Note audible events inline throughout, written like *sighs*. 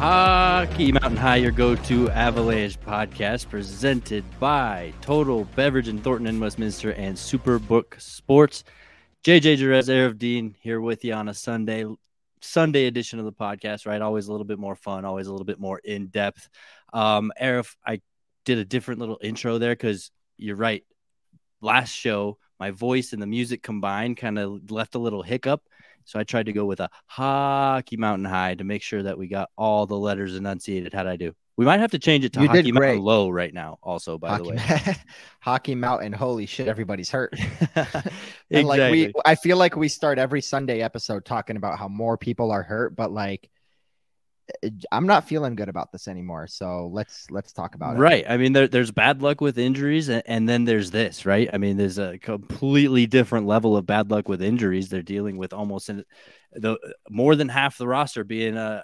Hockey Mountain High, your go to Avalanche podcast, presented by Total Beverage in Thornton and Westminster and Superbook Sports. JJ Jerez, Aarif Deen here with you on a Sunday, Sunday edition of the podcast, right? Always a little bit more fun, always a little bit more in depth. Um, Aarif, I did a different little intro there because you're right. Last show, my voice and the music combined kind of left a little hiccup. So I tried to go with a hockey mountain high to make sure that we got all the letters enunciated. How'd I do? We might have to change it to You hockey mountain low right now. Also, by Hockey, the way, *laughs* Hockey Mountain. Holy shit, everybody's hurt. exactly. *laughs* And like we, I feel like we start every Sunday episode talking about how more people are hurt, but like, Uh, I'm not feeling good about this anymore. So let's let's talk about it. Right. I mean, there, there's bad luck with injuries, and, and then there's this, right? I mean, there's a completely different level of bad luck with injuries. They're dealing with almost the more than half the roster being a,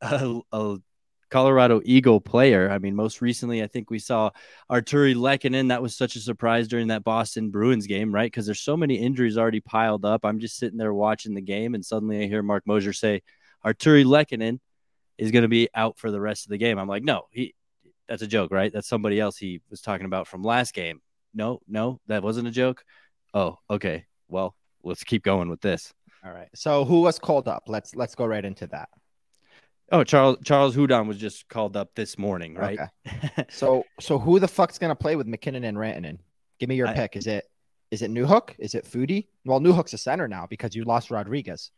a, a Colorado Eagle player. I mean, most recently, I think we saw Artturi Lehkonen. That was such a surprise during that Boston Bruins game, right? Because there's so many injuries already piled up. I'm just sitting there watching the game, and suddenly I hear Mark Mosier say, Artturi Lehkonen is going to be out for the rest of the game. I'm like, no, he that's a joke, right? That's somebody else he was talking about from last game. No, no, that wasn't a joke. Oh, okay. Well, let's keep going with this. All right. So who was called up? Let's let's go right into that. Oh, Charles Charles Hudon was just called up this morning, right? Okay. *laughs* So so who the fuck's gonna play with MacKinnon and Rantanen? Give me your I- pick. Is it is it Newhook? Is it Foudy? Well, Newhook's a center now because you lost Rodrigues.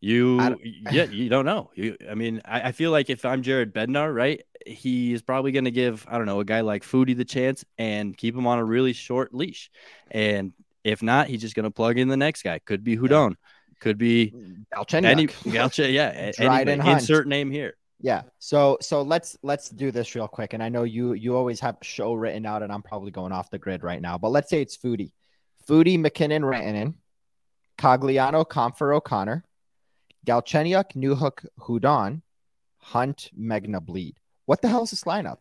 You, yeah, you don't know. You, I mean, I, I feel like if I'm Jared Bednar, right, he is probably going to give I don't know a guy like Foudy the chance and keep him on a really short leash, and if not, he's just going to plug in the next guy. Could be Hudon, could be mm, Galchenyuk. any Galche, yeah, *laughs* Dryden. Insert name here. Yeah. So so let's let's do this real quick. And I know you you always have show written out, and I'm probably going off the grid right now. But let's say it's Foudy, Foudy, MacKinnon, Rantanen, Cogliano, Compher, O'Connor, Galchenyuk, Newhook, Hudon, Hunt, Megna, Blidh. What the hell is this lineup?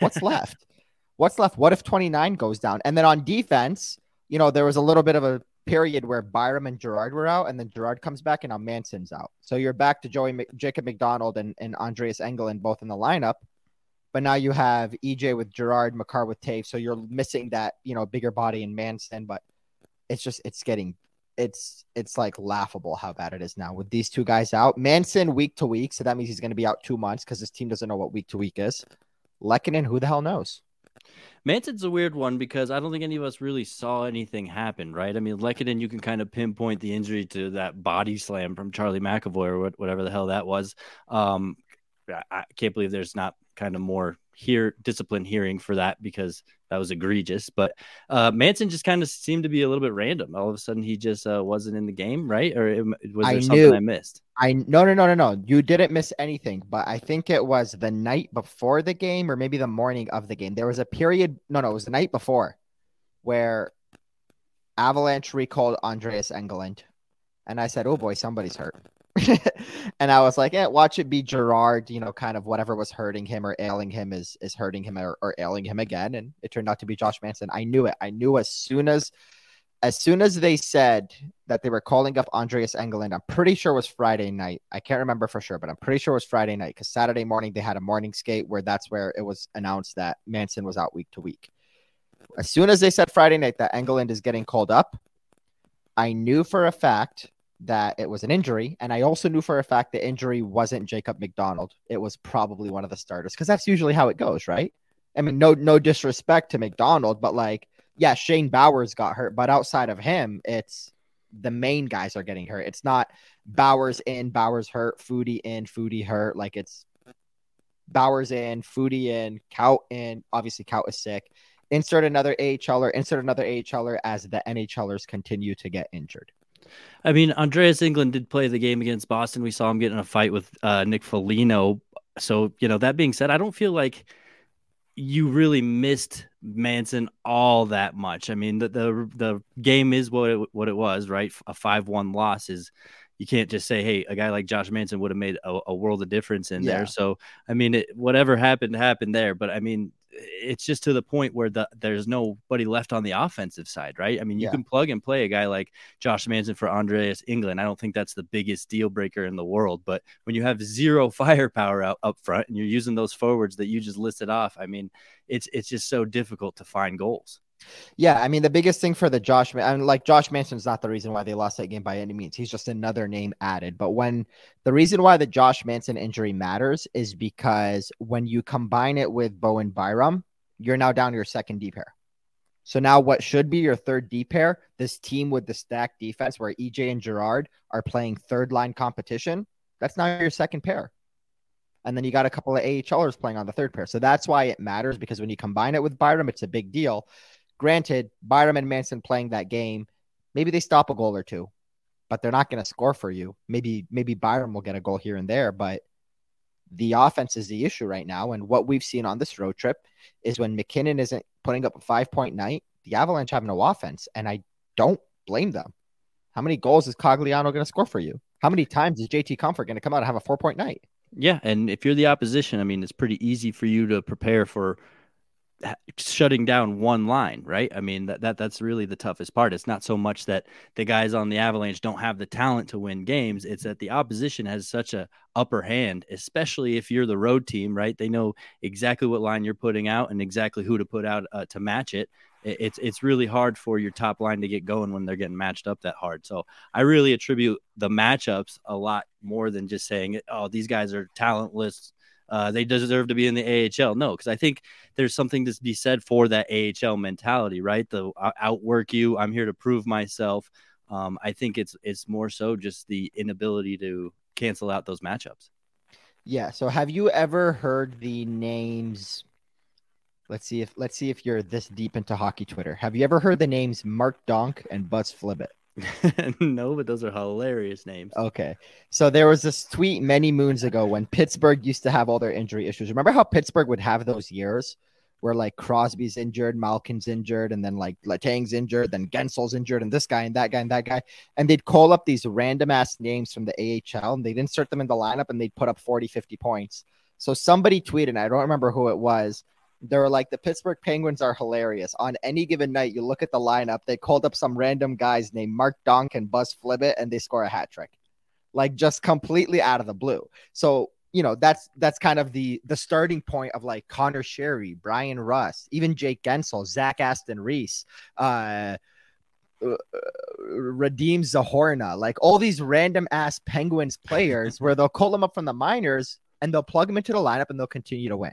What's *laughs* left? What's left? What if 29 goes down? And then on defense, you know, there was a little bit of a period where Byram and Girard were out, and then Girard comes back, and now Manson's out. So you're back to Joey Mc- Jacob MacDonald and, and Andreas Englund both in the lineup. But now you have EJ with Girard, Makar with Toews. So you're missing that, you know, bigger body in Manson. But it's just it's getting it's it's like laughable how bad it is now with these two guys out. Manson week to week, so that means he's going to be out two months because his team doesn't know what week to week is. Lehkonen, who the hell knows? Manson's a weird one because I don't think any of us really saw anything happen, right? I mean, Lehkonen, you can kind of pinpoint the injury to that body slam from Charlie McAvoy or whatever the hell that was. Um, I can't believe there's not kind of more here discipline hearing for that because that was egregious. But uh, Manson just kind of seemed to be a little bit random. All of a sudden, he just uh, wasn't in the game, right? Or it, was there I something knew- I missed? I no no no no no. You didn't miss anything, but I think it was the night before the game or maybe the morning of the game. There was a period. No, no, it was the night before, where Avalanche recalled Andreas Englund, and I said, "Oh boy, somebody's hurt." *laughs* and I was like, "Yeah, watch it be Girard. You know, kind of whatever was hurting him or ailing him is is hurting him or, or ailing him again." And it turned out to be Josh Manson. I knew it. I knew as soon as as soon as they said that they were calling up Andreas Englund, I'm pretty sure it was Friday night. I can't remember for sure, but I'm pretty sure it was Friday night because Saturday morning they had a morning skate where that's where it was announced that Manson was out week to week. As soon as they said Friday night that Englund is getting called up, I knew for a fact that it was an injury. And I also knew for a fact the injury wasn't Jacob MacDonald. It was probably one of the starters because that's usually how it goes, right? I mean, no, no disrespect to MacDonald, but like, yeah, Shane Bowers got hurt, but outside of him, it's the main guys are getting hurt. It's not Bowers in, Bowers hurt, Foudy in, Foudy hurt. Like it's Bowers in, Foudy in, Kaut in. Obviously, Kaut is sick. Insert another AHLer, insert another AHLer as the NHLers continue to get injured. I mean, Andreas Englund did play the game against Boston. We saw him get in a fight with uh, Nick Foligno. So, you know, that being said, I don't feel like you really missed Manson all that much. I mean, the the, the game is what it, what it was, right? A five one loss is you can't just say, hey, a guy like Josh Manson would have made a, a world of difference in Yeah. there. So, I mean, it, whatever happened happened there. But I mean, it's just to the point where the, there's nobody left on the offensive side, right? I mean, you Yeah. can plug and play a guy like Josh Manson for Andreas Englund. I don't think that's the biggest deal breaker in the world, but when you have zero *laughs* firepower out up front and you're using those forwards that you just listed off, I mean, it's it's just so difficult to find goals. Yeah, I mean the biggest thing for the Josh, I mean, like Josh Manson's not the reason why they lost that game by any means. He's just another name added. But when the reason why the Josh Manson injury matters is because when you combine it with Bowen Byram, you're now down to your second D pair. So now what should be your third D pair, this team with the stacked defense where EJ and Girard are playing third line competition, that's now your second pair. And then you got a couple of AHLers playing on the third pair. So that's why it matters because when you combine it with Byram, it's a big deal. Granted, Byram and Manson playing that game, maybe they stop a goal or two, but they're not going to score for you. Maybe maybe Byram will get a goal here and there, but the offense is the issue right now. And what we've seen on this road trip is when MacKinnon isn't putting up a five point night, the Avalanche have no offense, and I don't blame them. How many goals is Cogliano going to score for you? How many times is JT Compher going to come out and have a four point night? Yeah, and if you're the opposition, I mean, it's pretty easy for you to prepare for shutting down one line, right? I mean, that, that that's really the toughest part. It's not so much that the guys on the Avalanche don't have the talent to win games, it's that the opposition has such a upper hand, especially if you're the road team, right? They know exactly what line you're putting out and exactly who to put out uh, to match it. It- It's it's really hard for your top line to get going when they're getting matched up that hard. So I really attribute the matchups a lot more than just saying, "Oh, these guys are talentless. Uh, they deserve to be in the AHL." No, because I think there's something to be said for that AHL mentality, right? The outwork you. I'm here to prove myself. Um, I think it's it's more so just the inability to cancel out those matchups. Yeah. So have you ever heard the names? Let's see if let's see if you're this deep into hockey Twitter. Have you ever heard the names Mark Donk and Buzz Flibbit? *laughs* no, but those are hilarious names. Okay. So there was this tweet many moons ago when Pittsburgh used to have all their injury issues. Remember how Pittsburgh would have those years where like Crosby's injured, Malkin's injured, and then like Letang's injured, then Guentzel's injured, and this guy and that guy and that guy. And they'd call up these random ass names from the AHL and they'd insert them in the lineup and they'd put up 40, 50 points. So somebody tweeted, I don't remember who it was. They were like, the Pittsburgh Penguins are hilarious. On any given night, you look at the lineup, they called up some random guys named Mark Donk and Buzz Flibbit, and they score a hat trick. Like just completely out of the blue. So, you know, that's that's kind of the the starting point of like Conor Sheary, Bryan Rust, even Jake Guentzel, Zach Aston Reese, uh uh, Radim Zohorna, like all these random ass Penguins players where they'll call them up from the minors and they'll plug them into the lineup and they'll continue to win.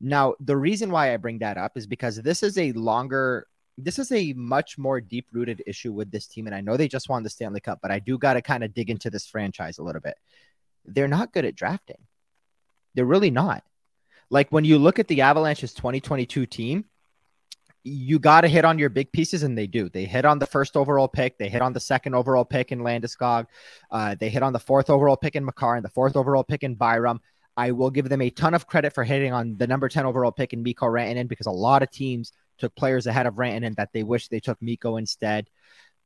Now, the reason why I bring that up is because this is a longer, this is a much more deep rooted issue with this team. And I know they just won the Stanley Cup, but I do got to kind of dig into this franchise a little bit. They're not good at drafting. They're really not. Like when you look at the Avalanche's 2022 team, you got to hit on your big pieces, and they do. They hit on the first overall pick. They hit on the second overall pick in Landeskog. Uh, they hit on the fourth overall pick in Makar and the fourth overall pick in Byram. I will give them a ton of credit for hitting on the number 10 overall pick in Mikko Rantanen because a lot of teams took players ahead of Rantanen that they wish they took Mikko instead.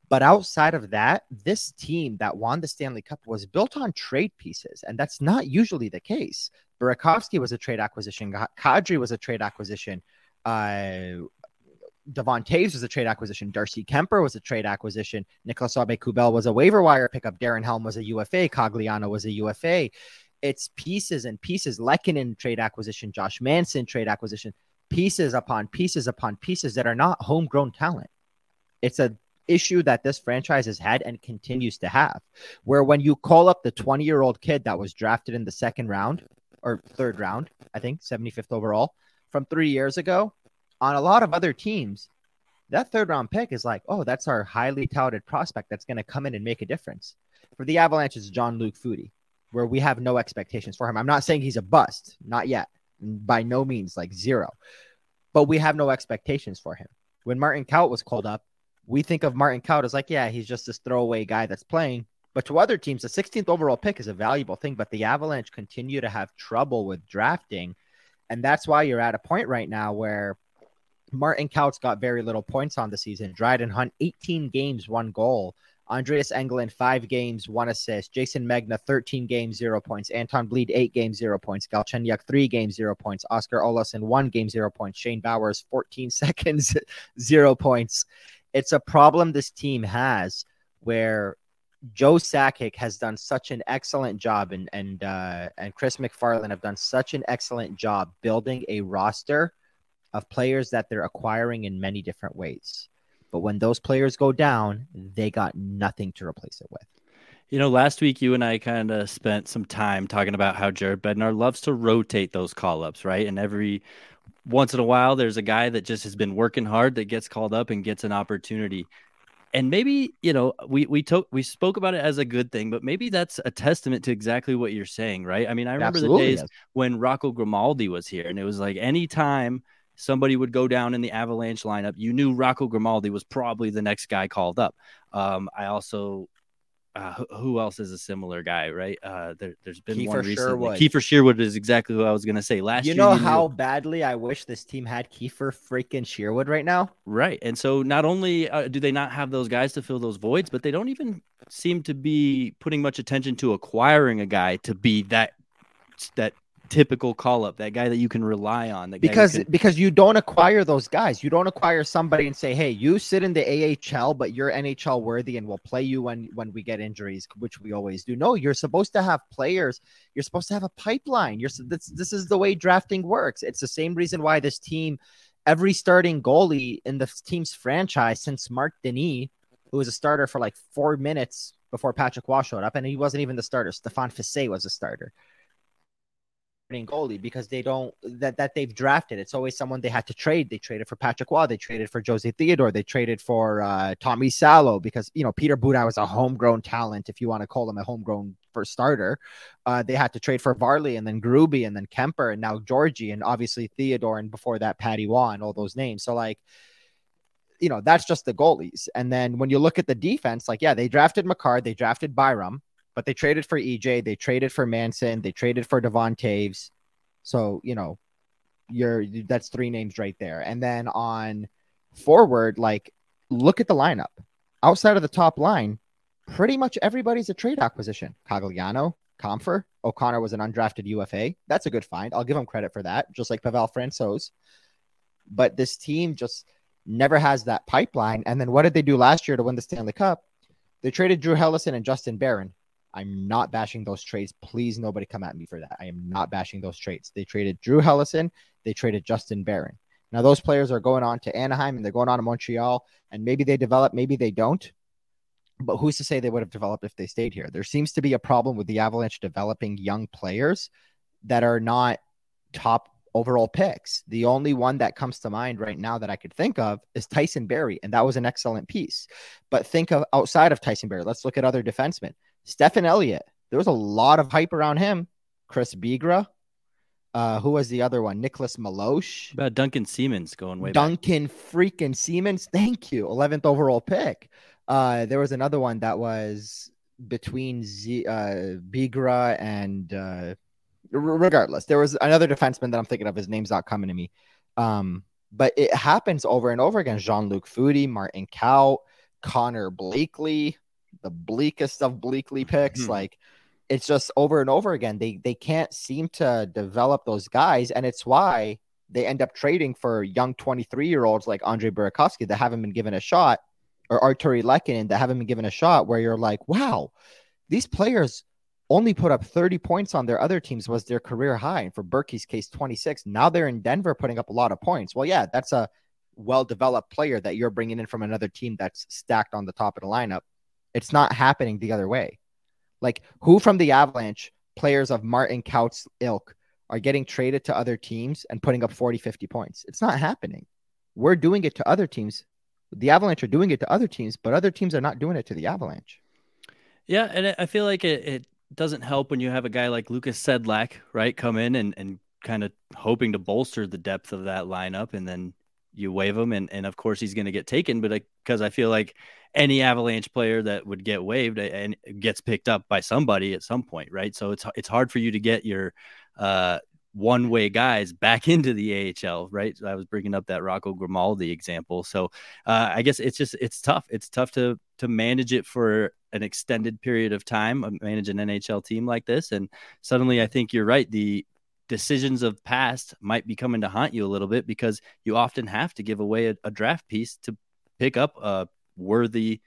But outside of that, this team that won the Stanley Cup was built on trade pieces, and that's not usually the case. Burakovsky was a trade acquisition. Kadri was a trade acquisition. Uh, Devon Toews was a trade acquisition. Darcy Kuemper was a trade acquisition. Nicholas Aube Kubel was a waiver wire pickup. Darren Helm was a UFA. Cogliano was a UFA. It's pieces and pieces. Lehkonen trade acquisition. Josh Manson trade acquisition. Pieces upon pieces upon pieces that are not homegrown talent. It's a issue that this franchise has had and continues to have. Where when you call up the 20 year old kid that was drafted in the second round or third round, I think 75th overall from three years ago, on a lot of other teams, that third round pick is like, oh, that's our highly touted prospect that's going to come in and make a difference. For the Avalanche, it's Jean Luc Foudy, where we have no expectations for him. I'm not saying he's a bust, not yet, by no means, like zero, but we have no expectations for him. When Martin Kaut was called up, we think of Martin Kaut as like, yeah, he's just this throwaway guy that's playing. But to other teams, the 16th overall pick is a valuable thing, but the Avalanche continue to have trouble with drafting. And that's why you're at a point right now where Martin Kaut's got very little points on the season. Dryden Hunt, 18 games, one goal Andreas Englund, five games, one assist. Jayson Megna, 13 games, zero points. Anton Blidh, eight games, zero points. Galchenyuk, three games, zero points. Oskar Olausson, one game, zero points. Shane Bowers, 14 *laughs* seconds, zero points. It's a problem this team has where Joe Sakic has done such an excellent job, and and uh, and Chris MacFarland have done such an excellent job building a roster of players that they're acquiring in many different ways. But when those players go down, they got nothing to replace it with. You know, last week you and I kind of spent some time talking about how Jared Bednar loves to rotate those call ups, right? And every once in a while, there's a guy that just has been working hard that gets called up and gets an opportunity. And maybe you know we we took we spoke about it as a good thing, but maybe that's a testament to exactly what you're saying, right? I mean, I remember Absolutely the days when Rocco Grimaldi was here, and it was like anytime somebody would go down in the Avalanche lineup, you knew Rocco Grimaldi was probably the next guy called up. Um, I also, uh, who else is a similar guy, right? Uh, there, has been Kiefer one recently. Sherwood. Kiefer Sherwood is exactly who I was going to say last you year. Know you know how badly I wish this team had Kiefer freaking Sherwood right now? Right. And so not only uh, do they not have those guys to fill those voids, but they don't even seem to be putting much attention to acquiring a guy to be that that typical call up, that guy that you can rely on. because can... because you don't acquire those guys. You don't acquire somebody and say, "Hey, you sit in the AHL, but you're NHL worthy, and we'll play you when when we get injuries," which we always do. No, you're supposed to have players. You're supposed to have a pipeline. You're this this is the way drafting works. It's the same reason why this team, every starting goalie in the team's franchise since Marc Denis, who was a starter for like four minutes before Patrick Roy showed up, and he wasn't even the starter. Stefan Fiset was a starter goalie because they don't that that they've drafted. It's always someone they had to trade. They traded for Patrick Roy. They traded for Jose Theodore. They traded for uh, Tommy Salo because you know Peter Budaj was a homegrown talent, if you want to call him a homegrown first starter. Uh, they had to trade for Varley and then Gruby and then Kuemper and now Georgie and obviously Theodore and before that Patty Roy and all those names. So like you know, that's just the goalies. And then when you look at the defense, like, yeah, they drafted Makar, they drafted Byram, but they traded for EJ, they traded for Manson, they traded for Devon Toews. So, you know, you're that's three names right there. And then on forward, like look at the lineup. Outside of the top line, pretty much everybody's a trade acquisition. Cogliano, Compher, O'Connor was an undrafted UFA. That's a good find. I'll give him credit for that, just like Pavel Francouz. But this team just never has that pipeline. And then what did they do last year to win the Stanley Cup? They traded Drew Helleson and Justin Barron. I'm not bashing those trades. Please, nobody come at me for that. I am not bashing those trades. They traded Drew Helleson. They traded Justin Barron. Now, those players are going on to Anaheim and they're going on to Montreal, and maybe they develop, maybe they don't. But who's to say they would have developed if they stayed here? There seems to be a problem with the Avalanche developing young players that are not top overall picks. The only one that comes to mind right now that I could think of is Tyson Barrie, and that was an excellent piece. But think of outside of Tyson Barrie, Let's look at other defensemen. Stefan Elliott, there was a lot of hype around him. Chris Bigras. Uh, who was the other one? Nicolas Meloche. About Duncan Siemens going way Duncan back. freaking Siemens. Thank you. 11th overall pick. Uh, there was another one that was between Z, uh, Bigras and uh, regardless, there was another defenseman that I'm thinking of. His name's not coming to me. Um, but it happens over and over again. Jean Luc Foudy, Martin Kaut, Conner Bleackley the bleakest of bleakly picks. Mm-hmm. Like it's just over and over again. They they can't seem to develop those guys, and it's why they end up trading for young 23 year olds like Andre Burakovsky that haven't been given a shot, or Artturi Lehkonen that haven't been given a shot. Where you're like, wow, these players only put up 30 points on their other teams was their career high. And for Berkey's case, 26. Now they're in Denver putting up a lot of points. Well, yeah, that's a well developed player that you're bringing in from another team that's stacked on the top of the lineup. It's not happening the other way. Like who from the Avalanche players of Martin Kaut's ilk are getting traded to other teams and putting up 40, 50 points? It's not happening. We're doing it to other teams. The Avalanche are doing it to other teams, but other teams are not doing it to the Avalanche. Yeah, and I feel like it, it doesn't help when you have a guy like Lukas Sedlak, right, come in and, and kind of hoping to bolster the depth of that lineup, and then you waive him, and, and of course he's going to get taken. But because I, I feel like any Avalanche player that would get waived and gets picked up by somebody at some point, right? So it's it's hard for you to get your uh, one way guys back *laughs* into the AHL, right? So I was bringing up that Rocco Grimaldi example. So uh, I guess it's just it's tough. It's tough to to manage it for an extended period of time, uh, manage an NHL team like this. And suddenly, I think you're right. The decisions of past might be coming to haunt you a little bit because you often have to give away a, a draft piece to pick up a worthy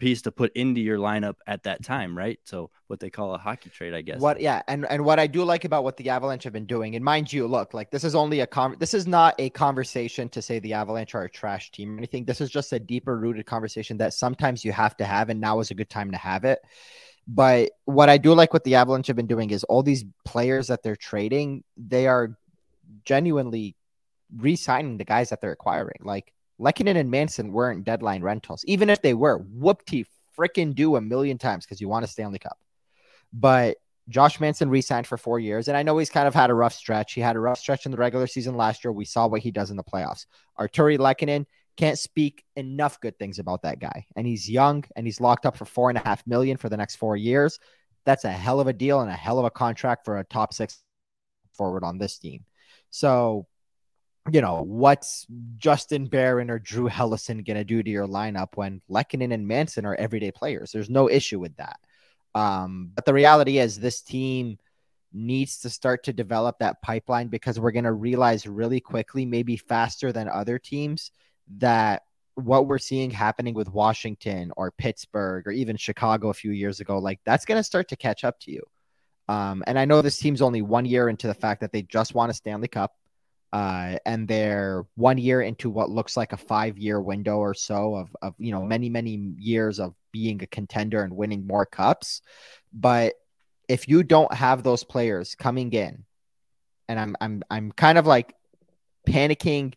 piece to put into your lineup at that time, right? So what they call a hockey trade, I guess. What yeah, and and what I do like about what the Avalanche have been doing, and mind you, look, like this is only a con this is not a conversation to say the Avalanche are a trash team or anything. This is just a deeper rooted conversation that sometimes you have to have, and now is a good time to have it. But what I do like what the Avalanche have been doing is all these players that they're trading, they are genuinely re-signing the guys that they're acquiring. Like Lehkonen and Manson weren't deadline rentals. Even if they were, whoopty freaking do a million times because you want a Stanley Cup. But Josh Manson re-signed for four years, and I know he's kind of had a rough stretch. He had a rough stretch in the regular season last year. We saw what he does in the playoffs. Artturi Lehkonen can't speak enough good things about that guy, and he's young and he's locked up for four and a half million for the next four years. That's a hell of a deal and a hell of a contract for a top six forward on this team. So you know, what's Justin Barron or Drew Helleson going to do to your lineup when Lehkonen and Manson are everyday players? There's no issue with that. Um, but the reality is, this team needs to start to develop that pipeline because we're going to realize really quickly, maybe faster than other teams, that what we're seeing happening with Washington or Pittsburgh or even Chicago a few years ago, like that's going to start to catch up to you. Um, and I know this team's only one year into the fact that they just won a Stanley Cup uh, and they're one year into what looks like a five year window or so of, of you know many many years of being a contender and winning more cups but if you don't have those players coming in and i'm i'm i'm kind of like panicking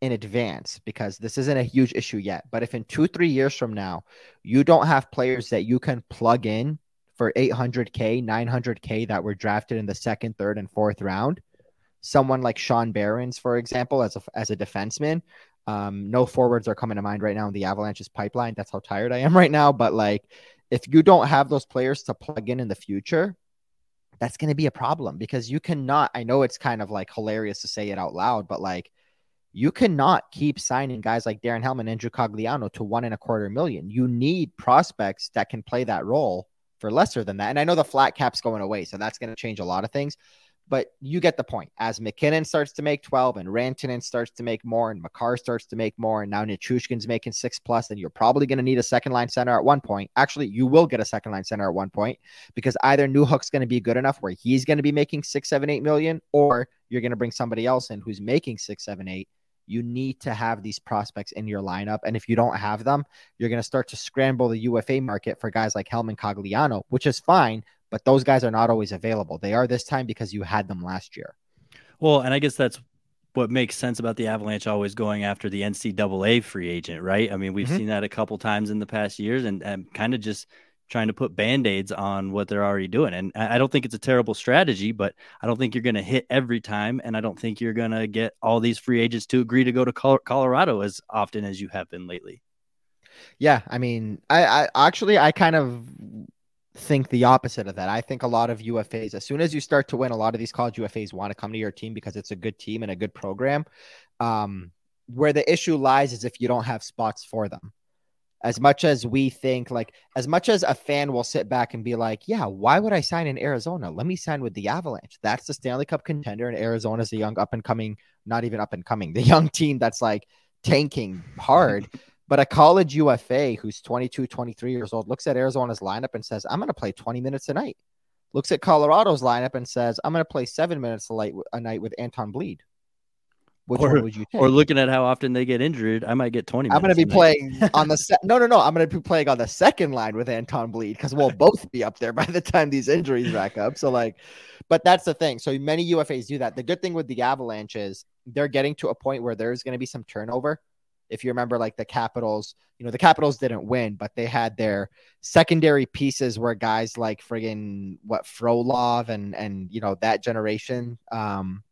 in advance because this isn't a huge issue yet but if in 2 3 years from now you don't have players that you can plug in for 800k 900k that were drafted in the second third and fourth round someone like Sean Behrens, for example, as a as a defenseman. Um, no forwards are coming to mind right now in the Avalanche's pipeline. That's how tired I am *laughs* right now. But like, if you don't have those players to plug in in the future, that's going to be a problem because you cannot. I know it's kind of like hilarious to say it out loud, but like, you cannot keep signing guys like Darren Helm and Andrew Cogliano to one and a quarter million. You need prospects that can play that role for lesser than that. And I know the flat cap's going away, so that's going to change a lot of things. But you get the point. As MacKinnon starts to make 12 and Rantanen starts to make more and Makar starts to make more and now Nichushkin's making six plus, plus, then you're probably going to need a second line center at one point. Actually, you will get a second line center at one point because either Newhook's going to be good enough where he's going to be making six, seven, eight million, or you're going to bring somebody else in who's making six, seven, eight. You need to have these prospects in your lineup. And if you don't have them, you're going to start to scramble the UFA market for guys like Helman Cogliano, which is fine but those guys are not always available. They are this time because you had them last year. Well, and I guess that's what makes sense about the Avalanche always going after the NCAA free agent, right? I mean, we've mm-hmm. seen that a couple times in the past years and, and kind of just trying to put band-aids on what they're already doing. And I don't think it's a terrible strategy, but I don't think you're going to hit every time. And I don't think you're going to get all these free agents to agree to go to Colorado as often as you have been lately. Yeah. I mean, I, I actually, I kind of think the opposite of that. I think a lot of UFAs, as soon as you start to win, a lot of these college UFAs want to come to your team because it's a good team and a good program. Um, where the issue lies is if you don't have spots for them. As much as we think, like, as much as a fan will sit back and be like, yeah, why would I sign in Arizona? Let me sign with the Avalanche. That's the Stanley Cup contender, and Arizona's a young up and coming, not even up and coming, *laughs* the young team that's like tanking hard. *laughs* But a college UFA who's 22, 23 years old looks at Arizona's lineup and says, I'm going to play 20 minutes a night. Looks at Colorado's lineup and says, I'm going to play seven minutes a, night with Anton Blidh. Which or, one would you take? Or looking at how often they get injured, I might get 20 I'm going to be playing on the *laughs* se- No, no, no. I'm going to be playing on the second line with Anton Blidh because we'll both be up there by the time these injuries rack up. So, like, but that's the thing. So, many UFAs do that. The good thing with the Avalanche is they're getting to a point where there's going to be some turnover if you remember, like the Capitals, you know, the Capitals didn't win, but they had their secondary pieces where guys like friggin' what Frolov and and you know that generation. Um,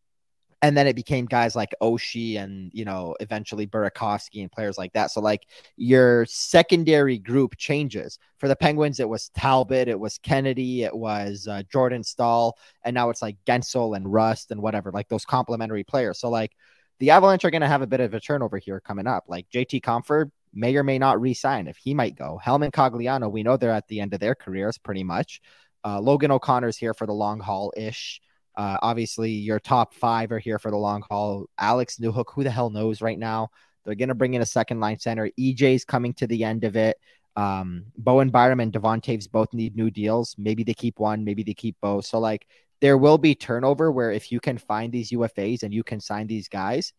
and then it became guys like Oshie and you know eventually Burakovsky and players like that. So like your secondary group changes. For the Penguins, it was Talbot, it was Kennedy, it was uh, Jordan Staal, and now it's like Guentzel and Rust and whatever, like those complementary players. So like the Avalanche are going to have a bit of a turnover here coming up. Like JT Compher may or may not resign if he might go. Helman Cogliano, we know they're at the end of their careers pretty much. Uh, Logan O'Connor's here for the long haul ish. Uh, obviously, your top five are here for the long haul. Alex Newhook, who the hell knows right now? They're going to bring in a second line center. EJ's coming to the end of it. Um, Bowen Byram and Devon Toews both need new deals. Maybe they keep one, maybe they keep both. So, like, there will be turnover where if you can find these UFAs and you can sign these guys,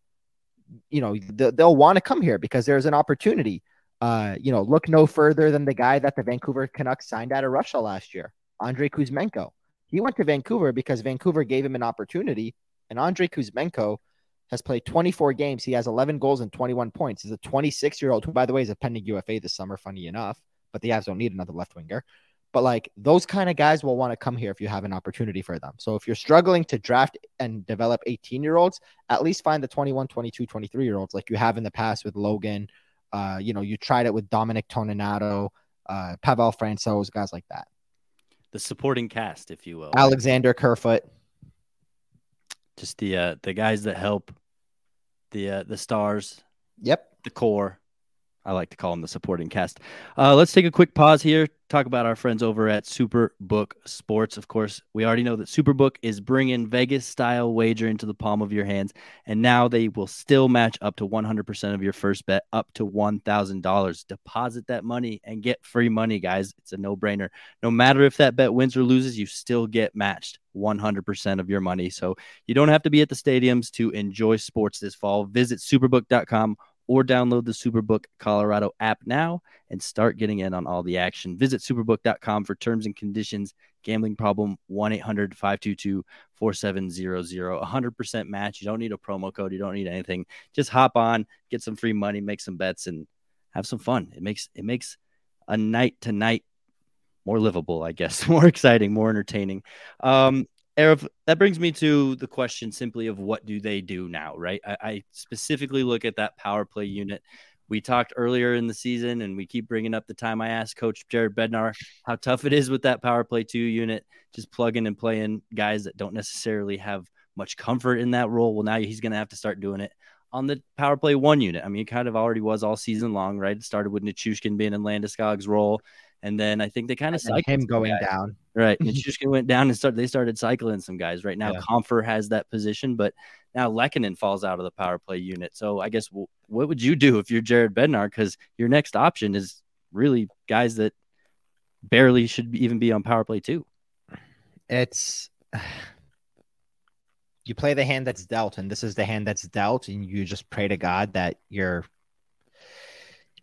you know, they'll want to come here because there's an opportunity. Uh, you know, look no further than the guy that the Vancouver Canucks signed out of Russia last year, Andrei Kuzmenko. He went to Vancouver because Vancouver gave him an opportunity. And Andrei Kuzmenko has played 24 games. He has 11 goals and 21 points. He's a 26 year old who, by the way, is a pending UFA this summer, funny enough. But the Avs don't need another left winger. But like those kind of guys will want to come here if you have an opportunity for them. So if you're struggling to draft and develop 18 year olds, at least find the 21, 22, 23 year olds like you have in the past with Logan. Uh, you know, you tried it with Dominic Toninato, uh, Pavel Francouz, guys like that the supporting cast, if you will. Alexander Kerfoot. Just the uh, the guys that help the uh, the stars. Yep. The core. I like to call them the supporting cast. Uh, let's take a quick pause here. Talk about our friends over at Superbook Sports. Of course, we already know that Superbook is bringing Vegas style wager into the palm of your hands, and now they will still match up to 100% of your first bet, up to $1,000. Deposit that money and get free money, guys. It's a no brainer. No matter if that bet wins or loses, you still get matched 100% of your money. So you don't have to be at the stadiums to enjoy sports this fall. Visit superbook.com or download the Superbook Colorado app now and start getting in on all the action. Visit superbook.com for terms and conditions. Gambling problem 1 800 522 4700. 100% match. You don't need a promo code. You don't need anything. Just hop on, get some free money, make some bets, and have some fun. It makes it makes a night to night more livable, I guess, *laughs* more exciting, more entertaining. Um, Aarif, that brings me to the question simply of what do they do now, right? I, I, specifically look at that power play unit. We talked earlier in the season, and we keep bringing up the time I asked Coach Jared Bednar how tough it is with that power play two unit, just plugging and playing guys that don't necessarily have much comfort in that role. Well, now he's going to have to start doing it on the power play one unit. I mean, it kind of already was all season long, right? It started with Nichushkin being in Landeskog's role. And then I think they kind of cycled him going guys. down. Right. Nichushkin *laughs* went down and started they started cycling some guys. Right now, yeah. Compher has that position, but now Lehkonen falls out of the power play unit. So I guess w- what would you do if you're Jared Bednar? Because your next option is really guys that barely should even be on power play too. It's *sighs* you play the hand that's dealt, and this is the hand that's dealt, and you just pray to God that you're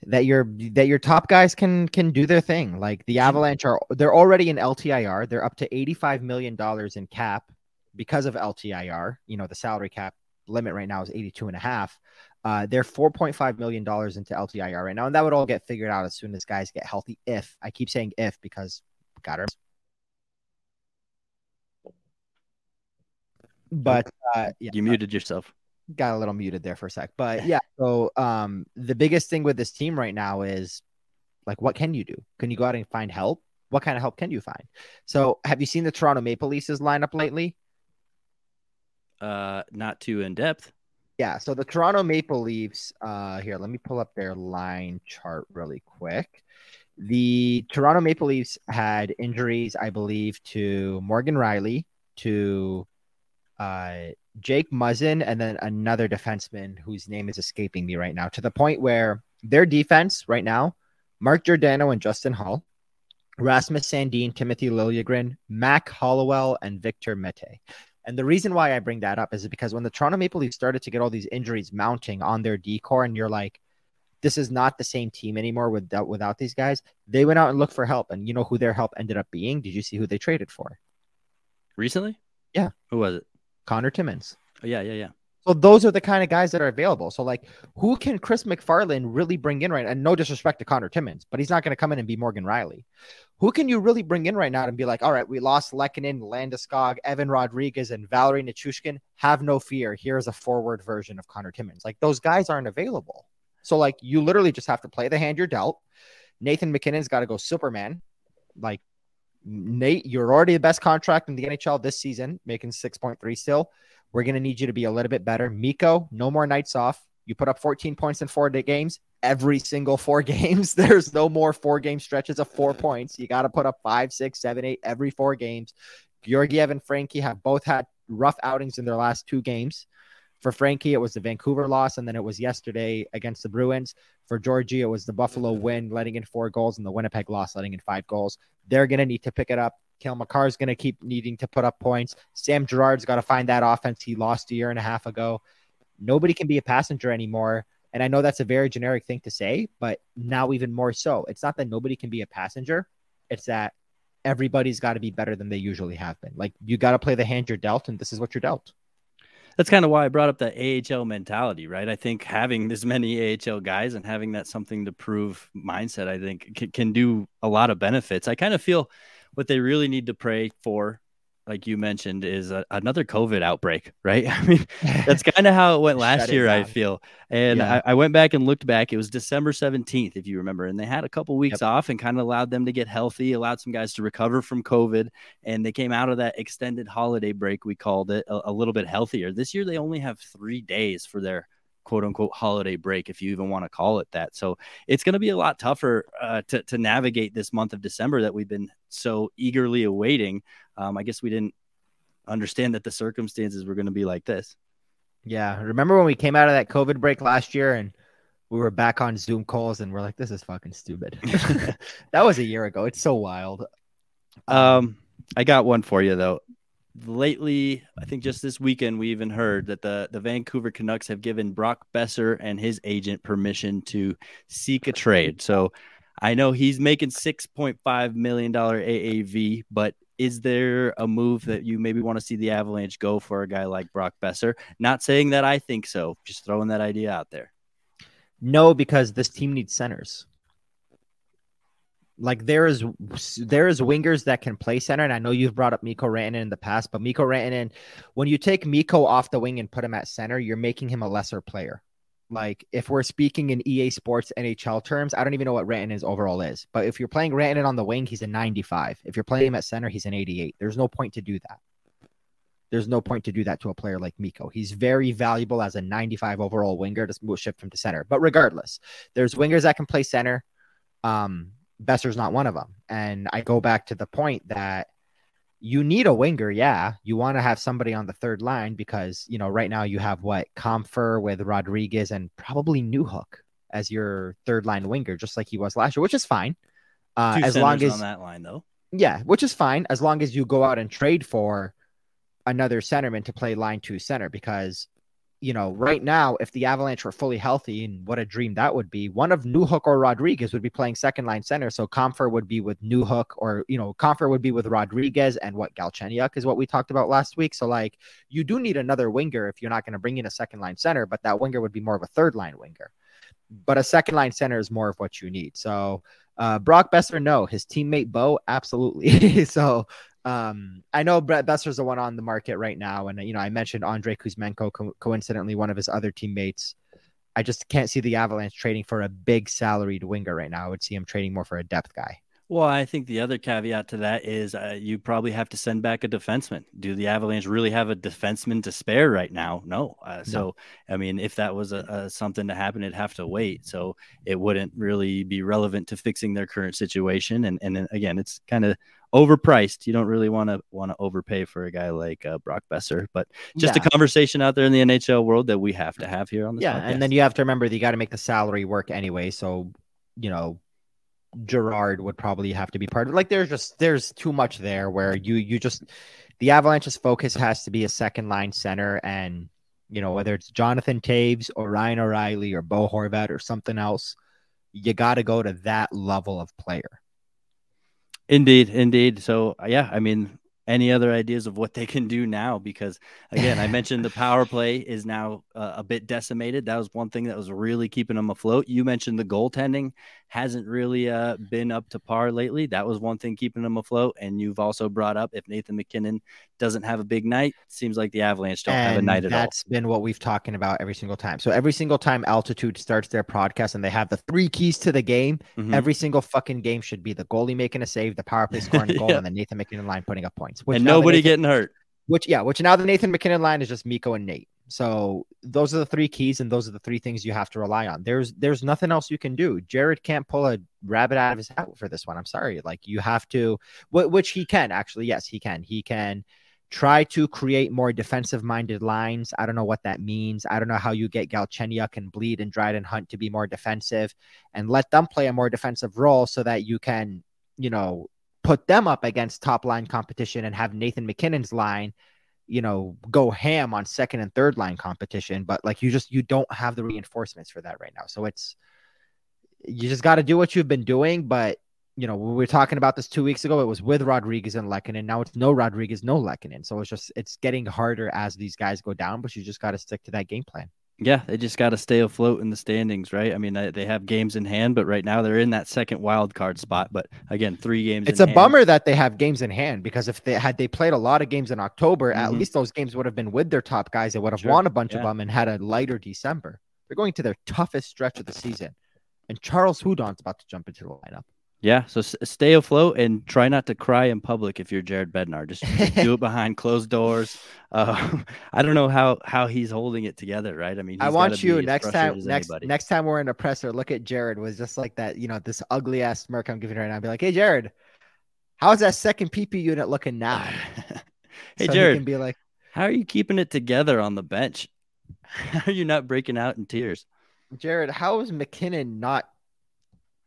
that your that your top guys can can do their thing. Like the Avalanche are they're already in LTIR. They're up to 85 million dollars in cap because of LTIR. You know, the salary cap limit right now is 82 and a half. Uh, they're 4.5 million dollars into LTIR right now, and that would all get figured out as soon as guys get healthy. If I keep saying if because got her. But uh, yeah, you muted yourself got a little muted there for a sec. But *laughs* yeah, so um the biggest thing with this team right now is like what can you do? Can you go out and find help? What kind of help can you find? So have you seen the Toronto Maple Leafs lineup lately? Uh not too in depth. Yeah, so the Toronto Maple Leafs, uh here, let me pull up their line chart really quick. The Toronto Maple Leafs had injuries, I believe, to Morgan Rielly, to uh Jake Muzzin and then another defenseman whose name is escaping me right now, to the point where their defense right now, Mark Giordano and Justin Holl, Rasmus Sandin, Timothy Liljegren, Mac Hollowell, and Victor Mete. And the reason why I bring that up is because when the Toronto Maple Leafs started to get all these injuries mounting on their decor, and you're like, this is not the same team anymore without without these guys. They went out and looked for help, and you know who their help ended up being? Did you see who they traded for? Recently? Yeah. Who was it? Connor Timmins. Oh, yeah, yeah, yeah. So those are the kind of guys that are available. So like, who can Chris McFarland really bring in right? And no disrespect to Connor Timmins, but he's not going to come in and be Morgan Rielly. Who can you really bring in right now and be like, all right, we lost Lehkonen, Landeskog, Evan Rodrigues, and Valeri Nichushkin. Have no fear. Here's a forward version of Connor Timmins. Like those guys aren't available. So like, you literally just have to play the hand you're dealt. Nathan MacKinnon's got to go Superman. Like Nate, you're already the best contract in the NHL this season, making 6.3 still. We're going to need you to be a little bit better. Mikko, no more nights off. You put up 14 points in four games every single four *laughs* games. There's no more four game stretches of four points. You got to put up five, six, seven, eight every four games. Georgiev and Frankie have both had rough outings in their last two games. For Frankie, it was the Vancouver loss, and then it was yesterday against the Bruins. For Georgie, it was the Buffalo win, letting in four goals, and the Winnipeg loss, letting in five goals. They're going to need to pick it up. Makar is going to keep needing to put up points. Sam Girard's got to find that offense he lost a year and a half ago. Nobody can be a passenger anymore. And I know that's a very generic thing to say, but now even more so. It's not that nobody can be a passenger, it's that everybody's got to be better than they usually have been. Like you got to play the hand you're dealt, and this is what you're dealt. That's kind of why I brought up the AHL mentality, right? I think having this many AHL guys and having that something to prove mindset, I think can, can do a lot of benefits. I kind of feel what they really need to pray for like you mentioned, is a, another COVID outbreak, right? *laughs* I mean, *laughs* that's kind of how it went last year, I feel. And yeah. I, I, went back and looked back. It was December 17th, if you remember, and they had a couple weeks yep. off and kind of allowed them to get healthy, allowed some guys to recover from COVID. And they came out of that extended holiday break, we called it, a, a little bit healthier. This year, they only have three days for their quote unquote holiday break, if you even want to call it that. So it's going to be a lot tougher uh, to, to navigate this month of December that we've been so eagerly awaiting. Um, I guess we didn't understand that the circumstances were going to be like this. Yeah. Remember when we came out of that COVID break last year and we were back on Zoom calls and we're like, this is fucking stupid. *laughs* *laughs* that was a year ago. It's so wild. Um, I got one for you though lately, I think mm-hmm. just this weekend, we even heard that the, the Vancouver Canucks have given Brock Boeser and his agent permission to seek a trade. So I know he's making $6.5 million AAV, but is there a move that you maybe want to see the Avalanche go for a guy like Brock Boeser? Not saying that I think so, just throwing that idea out there. No, because this team needs centers. Like there is there is wingers that can play center, and I know you've brought up Mikko Rantanen in the past, but Mikko Rantanen, when you take Mikko off the wing and put him at center, you're making him a lesser player. Like if we're speaking in EA Sports NHL terms, I don't even know what Rantanen's overall is. But if you're playing Rantanen on the wing, he's a 95. If you're playing him at center, he's an 88. There's no point to do that. There's no point to do that to a player like Mikko. He's very valuable as a 95 overall winger to shift him to center. But regardless, there's wingers that can play center. Um, Boeser's not one of them. And I go back to the point that you need a winger, yeah. You want to have somebody on the third line because you know right now you have what Compher with Rodrigues and probably Newhook as your third line winger, just like he was last year, which is fine. Uh, as long as on that line though, yeah, which is fine as long as you go out and trade for another centerman to play line two center because you know, right now, if the Avalanche were fully healthy, and what a dream that would be, one of Newhook or Rodrigues would be playing second line center. So Compher would be with Newhook, or you know, Compher would be with Rodrigues, and what Galchenyuk is what we talked about last week. So like, you do need another winger if you're not going to bring in a second line center, but that winger would be more of a third line winger. But a second line center is more of what you need. So uh, Brock Boeser, no. His teammate Bo, absolutely. *laughs* so um, I know Brett Boeser's the one on the market right now, and you know I mentioned Andrei Kuzmenko, co- coincidentally one of his other teammates. I just can't see the Avalanche trading for a big salaried winger right now. I would see him trading more for a depth guy. Well, I think the other caveat to that is uh, you probably have to send back a defenseman. Do the Avalanche really have a defenseman to spare right now? No. Uh, so, no. I mean, if that was a, a, something to happen, it'd have to wait. So it wouldn't really be relevant to fixing their current situation. And and again, it's kind of overpriced. You don't really want to want to overpay for a guy like uh, Brock Boeser, but just yeah. a conversation out there in the NHL world that we have to have here on the yeah. Podcast. And then you have to remember that you got to make the salary work anyway. So you know Girard would probably have to be part of. Like there's just there's too much there where you you just the Avalanche's focus has to be a second line center and you know whether it's Jonathan Toews or Ryan O'Reilly or Bo Horvat or something else, you got to go to that level of player. Indeed, indeed. So yeah, I mean any other ideas of what they can do now? Because again, I mentioned the power play is now uh, a bit decimated. That was one thing that was really keeping them afloat. You mentioned the goaltending hasn't really uh, been up to par lately. That was one thing keeping them afloat. And you've also brought up if Nathan MacKinnon doesn't have a big night, seems like the Avalanche don't and have a night at all. That's been what we've talking about every single time. So every single time Altitude starts their podcast and they have the three keys to the game, mm-hmm. every single fucking game should be the goalie making a save, the power play scoring *laughs* a goal, yeah. and the Nathan MacKinnon line putting up points. and nobody Nathan, getting hurt. Which yeah, which now the Nathan MacKinnon line is just Mikko and Nate. So those are the three keys, and those are the three things you have to rely on. There's there's nothing else you can do. Jared can't pull a rabbit out of his hat for this one. I'm sorry. Like you have to, which he can actually. Yes, he can. He can try to create more defensive minded lines. I don't know what that means. I don't know how you get Galchenyuk and Blidh and Dryden Hunt to be more defensive and let them play a more defensive role so that you can, you know, put them up against top line competition and have Nathan MacKinnon's line, you know, go ham on second and third line competition. But like you just, you don't have the reinforcements for that right now. So it's, you just got to do what you've been doing, but you know, we were talking about this two weeks ago. It was with Rodrigues and Lehkonen. Now it's no Rodrigues, no Lehkonen. So it's just it's getting harder as these guys go down, but you just got to stick to that game plan. Yeah, they just got to stay afloat in the standings, right? I mean, they have games in hand, but right now they're in that second wild card spot. But again, three games. It's a hand. bummer that they have games in hand because if they had they played a lot of games in October, mm-hmm. at least those games would have been with their top guys. They would have sure. won a bunch yeah. of them and had a lighter December. They're going to their toughest stretch of the season, and Charles Hudon's about to jump into the lineup. Yeah, so s- stay afloat and try not to cry in public if you're Jared Bednar. Just, do it *laughs* behind closed doors. Uh, *laughs* I don't know how how he's holding it together, right? I mean, I want you next time next anybody. next time we're in a presser, look at Jared was just like that, you know, this ugly ass smirk I'm giving right now. I'd be like, hey Jared, how's that second PP unit looking now? *laughs* hey so Jared, be like, how are you keeping it together on the bench? How are you not breaking out in tears? Jared, how is MacKinnon not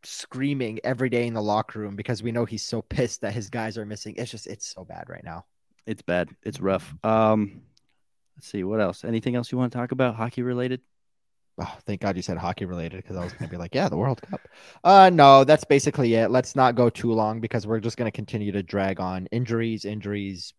screaming every day in the locker room because we know he's so pissed that his guys are missing. It's just it's so bad right now. It's bad. It's rough. Um let's see what else. Anything else you want to talk about hockey related? Oh, thank God you said hockey related because I was going to be like, yeah, the World Cup. Uh, no, that's basically it. Let's not go too long because we're just going to continue to drag on injuries, injuries,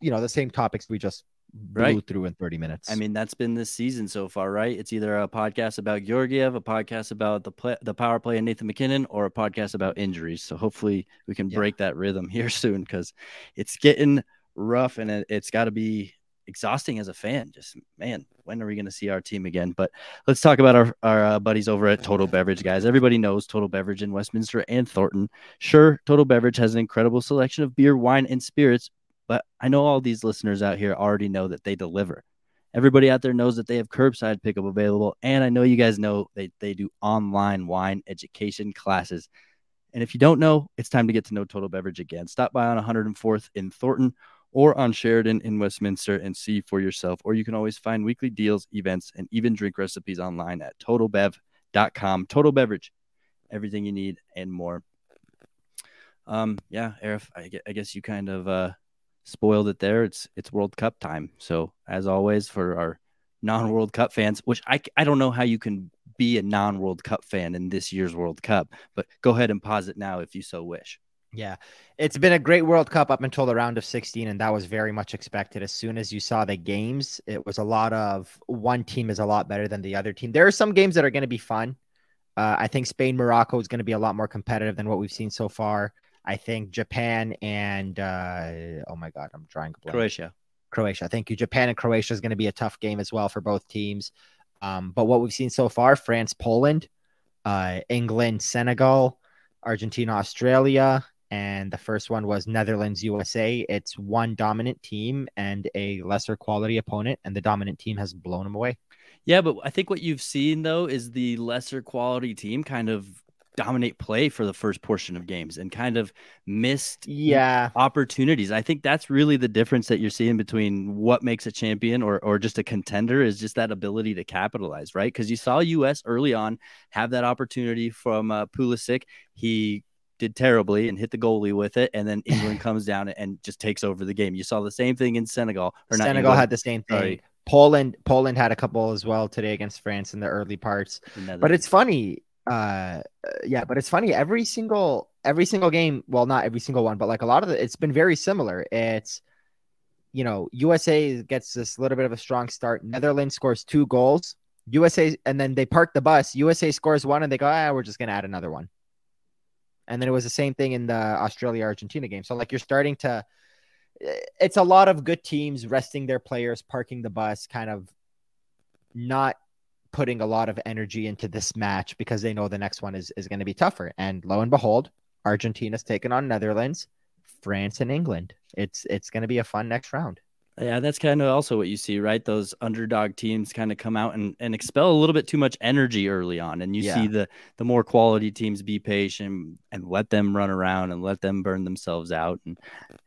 you know, the same topics we just blew right. through in 30 minutes. I mean, that's been this season so far, right? It's either a podcast about Georgiev, a podcast about the play, the power play and Nathan MacKinnon, or a podcast about injuries. So hopefully we can yeah. break that rhythm *laughs* here soon because it's getting rough and it, it's got to be exhausting as a fan. Just man, when are we going to see our team again? But let's talk about our, our uh, buddies over at Total Beverage, guys. Everybody knows Total Beverage in Westminster and Thornton. Sure, Total Beverage has an incredible selection of beer, wine, and spirits, but I know all these listeners out here already know that they deliver. Everybody out there knows that they have curbside pickup available. And I know you guys know they, they do online wine education classes. And if you don't know, it's time to get to know Total Beverage again. Stop by on 104th in Thornton or on Sheridan in Westminster and see for yourself. Or you can always find weekly deals, events, and even drink recipes online at totalbev.com. Total Beverage, everything you need and more. Um, yeah, Aarif, I guess you kind of uh, spoiled it there. It's it's World Cup time. So as always, for our non-World Cup fans, which I I don't know how you can be a non-World Cup fan in this year's World Cup, but go ahead and pause it now if you so wish. Yeah, it's been a great World Cup up until the round of 16, and that was very much expected. As soon as you saw the games, it was a lot of one team is a lot better than the other team. There are some games that are going to be fun. Uh, I think Spain Morocco is going to be a lot more competitive than what we've seen so far. I think Japan and uh, oh my god, I'm drawing blank. Croatia. Croatia. Thank you. Japan and Croatia is going to be a tough game as well for both teams. Um, but what we've seen so far: France, Poland, uh, England, Senegal, Argentina, Australia, and the first one was Netherlands, USA. It's one dominant team and a lesser quality opponent, and the dominant team has blown them away. Yeah, but I think what you've seen though is the lesser quality team kind of dominate play for the first portion of games and kind of missed yeah opportunities. I think that's really the difference that you're seeing between what makes a champion or or just a contender is just that ability to capitalize, right? Because you saw US early on have that opportunity from uh, Pulisic. He did terribly and hit the goalie with it, and then England *laughs* comes down and just takes over the game. You saw the same thing in Senegal. Or Senegal England. had the same thing. Sorry. Poland Poland had a couple as well today against France in the early parts. But it's funny uh yeah but it's funny every single every single game well not every single one but like a lot of the it's been very similar. It's you know usa gets this little bit of a strong start. Netherlands scores two goals. Usa and then they park the bus. Usa scores one and they go ah we're just gonna add another one. And then it was the same thing in the australia argentina game. So like you're starting to it's a lot of good teams resting their players parking the bus kind of not putting a lot of energy into this match because they know the next one is, is going to be tougher. And lo and behold, Argentina's taken on Netherlands, France, and England. It's it's going to be a fun next round. Yeah, that's kind of also what you see, right? Those underdog teams kind of come out and, and expel a little bit too much energy early on. And you yeah. see the the more quality teams be patient and let them run around and let them burn themselves out and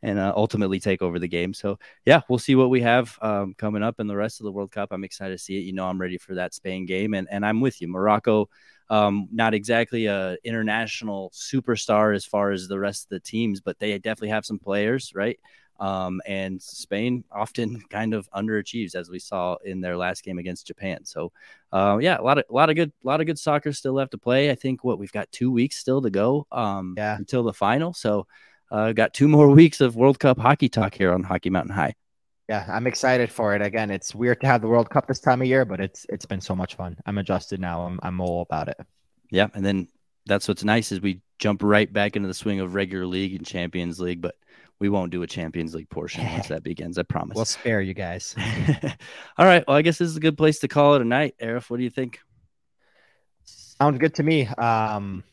and uh, ultimately take over the game. So yeah, we'll see what we have um, coming up in the rest of the World Cup. I'm excited to see it. You know, I'm ready for that Spain game, and and I'm with you. Morocco, um, not exactly a international superstar as far as the rest of the teams, but they definitely have some players, right? Um, and Spain often kind of underachieves, as we saw in their last game against Japan. So, uh, yeah, a lot of a lot of good a lot of good soccer still left to play. I think what we've got two weeks still to go um, yeah. until the final. So, uh, got two more *laughs* weeks of World Cup hockey talk here on Hockey Mountain High. Yeah, I'm excited for it. Again, it's weird to have the World Cup this time of year, but it's it's been so much fun. I'm adjusted now. I'm I'm all about it. Yeah, and then that's what's nice is we jump right back into the swing of regular league and Champions League, but we won't do a Champions League portion once that *laughs* begins. I promise. We'll spare you guys. *laughs* All right. Well, I guess this is a good place to call it a night. Aarif, what do you think? Sounds good to me. Um,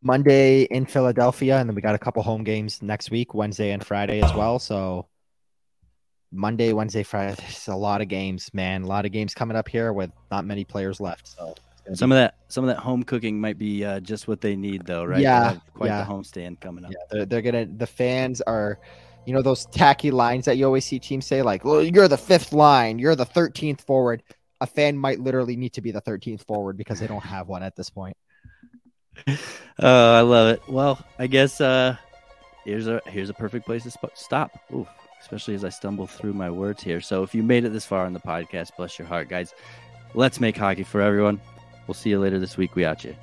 Monday in Philadelphia, and then we got a couple home games next week, Wednesday and Friday as well. So Monday, Wednesday, Friday. *laughs* There's a lot of games, man. A lot of games coming up here with not many players left. So some be- of that, some of that home cooking might be uh, just what they need, though, right? Yeah, quite yeah. the homestand coming up. Yeah, they're, they're gonna. The fans are, you know, those tacky lines that you always see teams say, like, "Well, you're the fifth line, you're the thirteenth forward." A fan might literally need to be the thirteenth forward because they don't have one at this point. *laughs* Oh, I love it. Well, I guess uh, here's a here's a perfect place to sp- stop. Ooh, especially as I stumble through my words here. So if you made it this far on the podcast, bless your heart, guys. Let's make hockey for everyone. We'll see you later this week. We out you.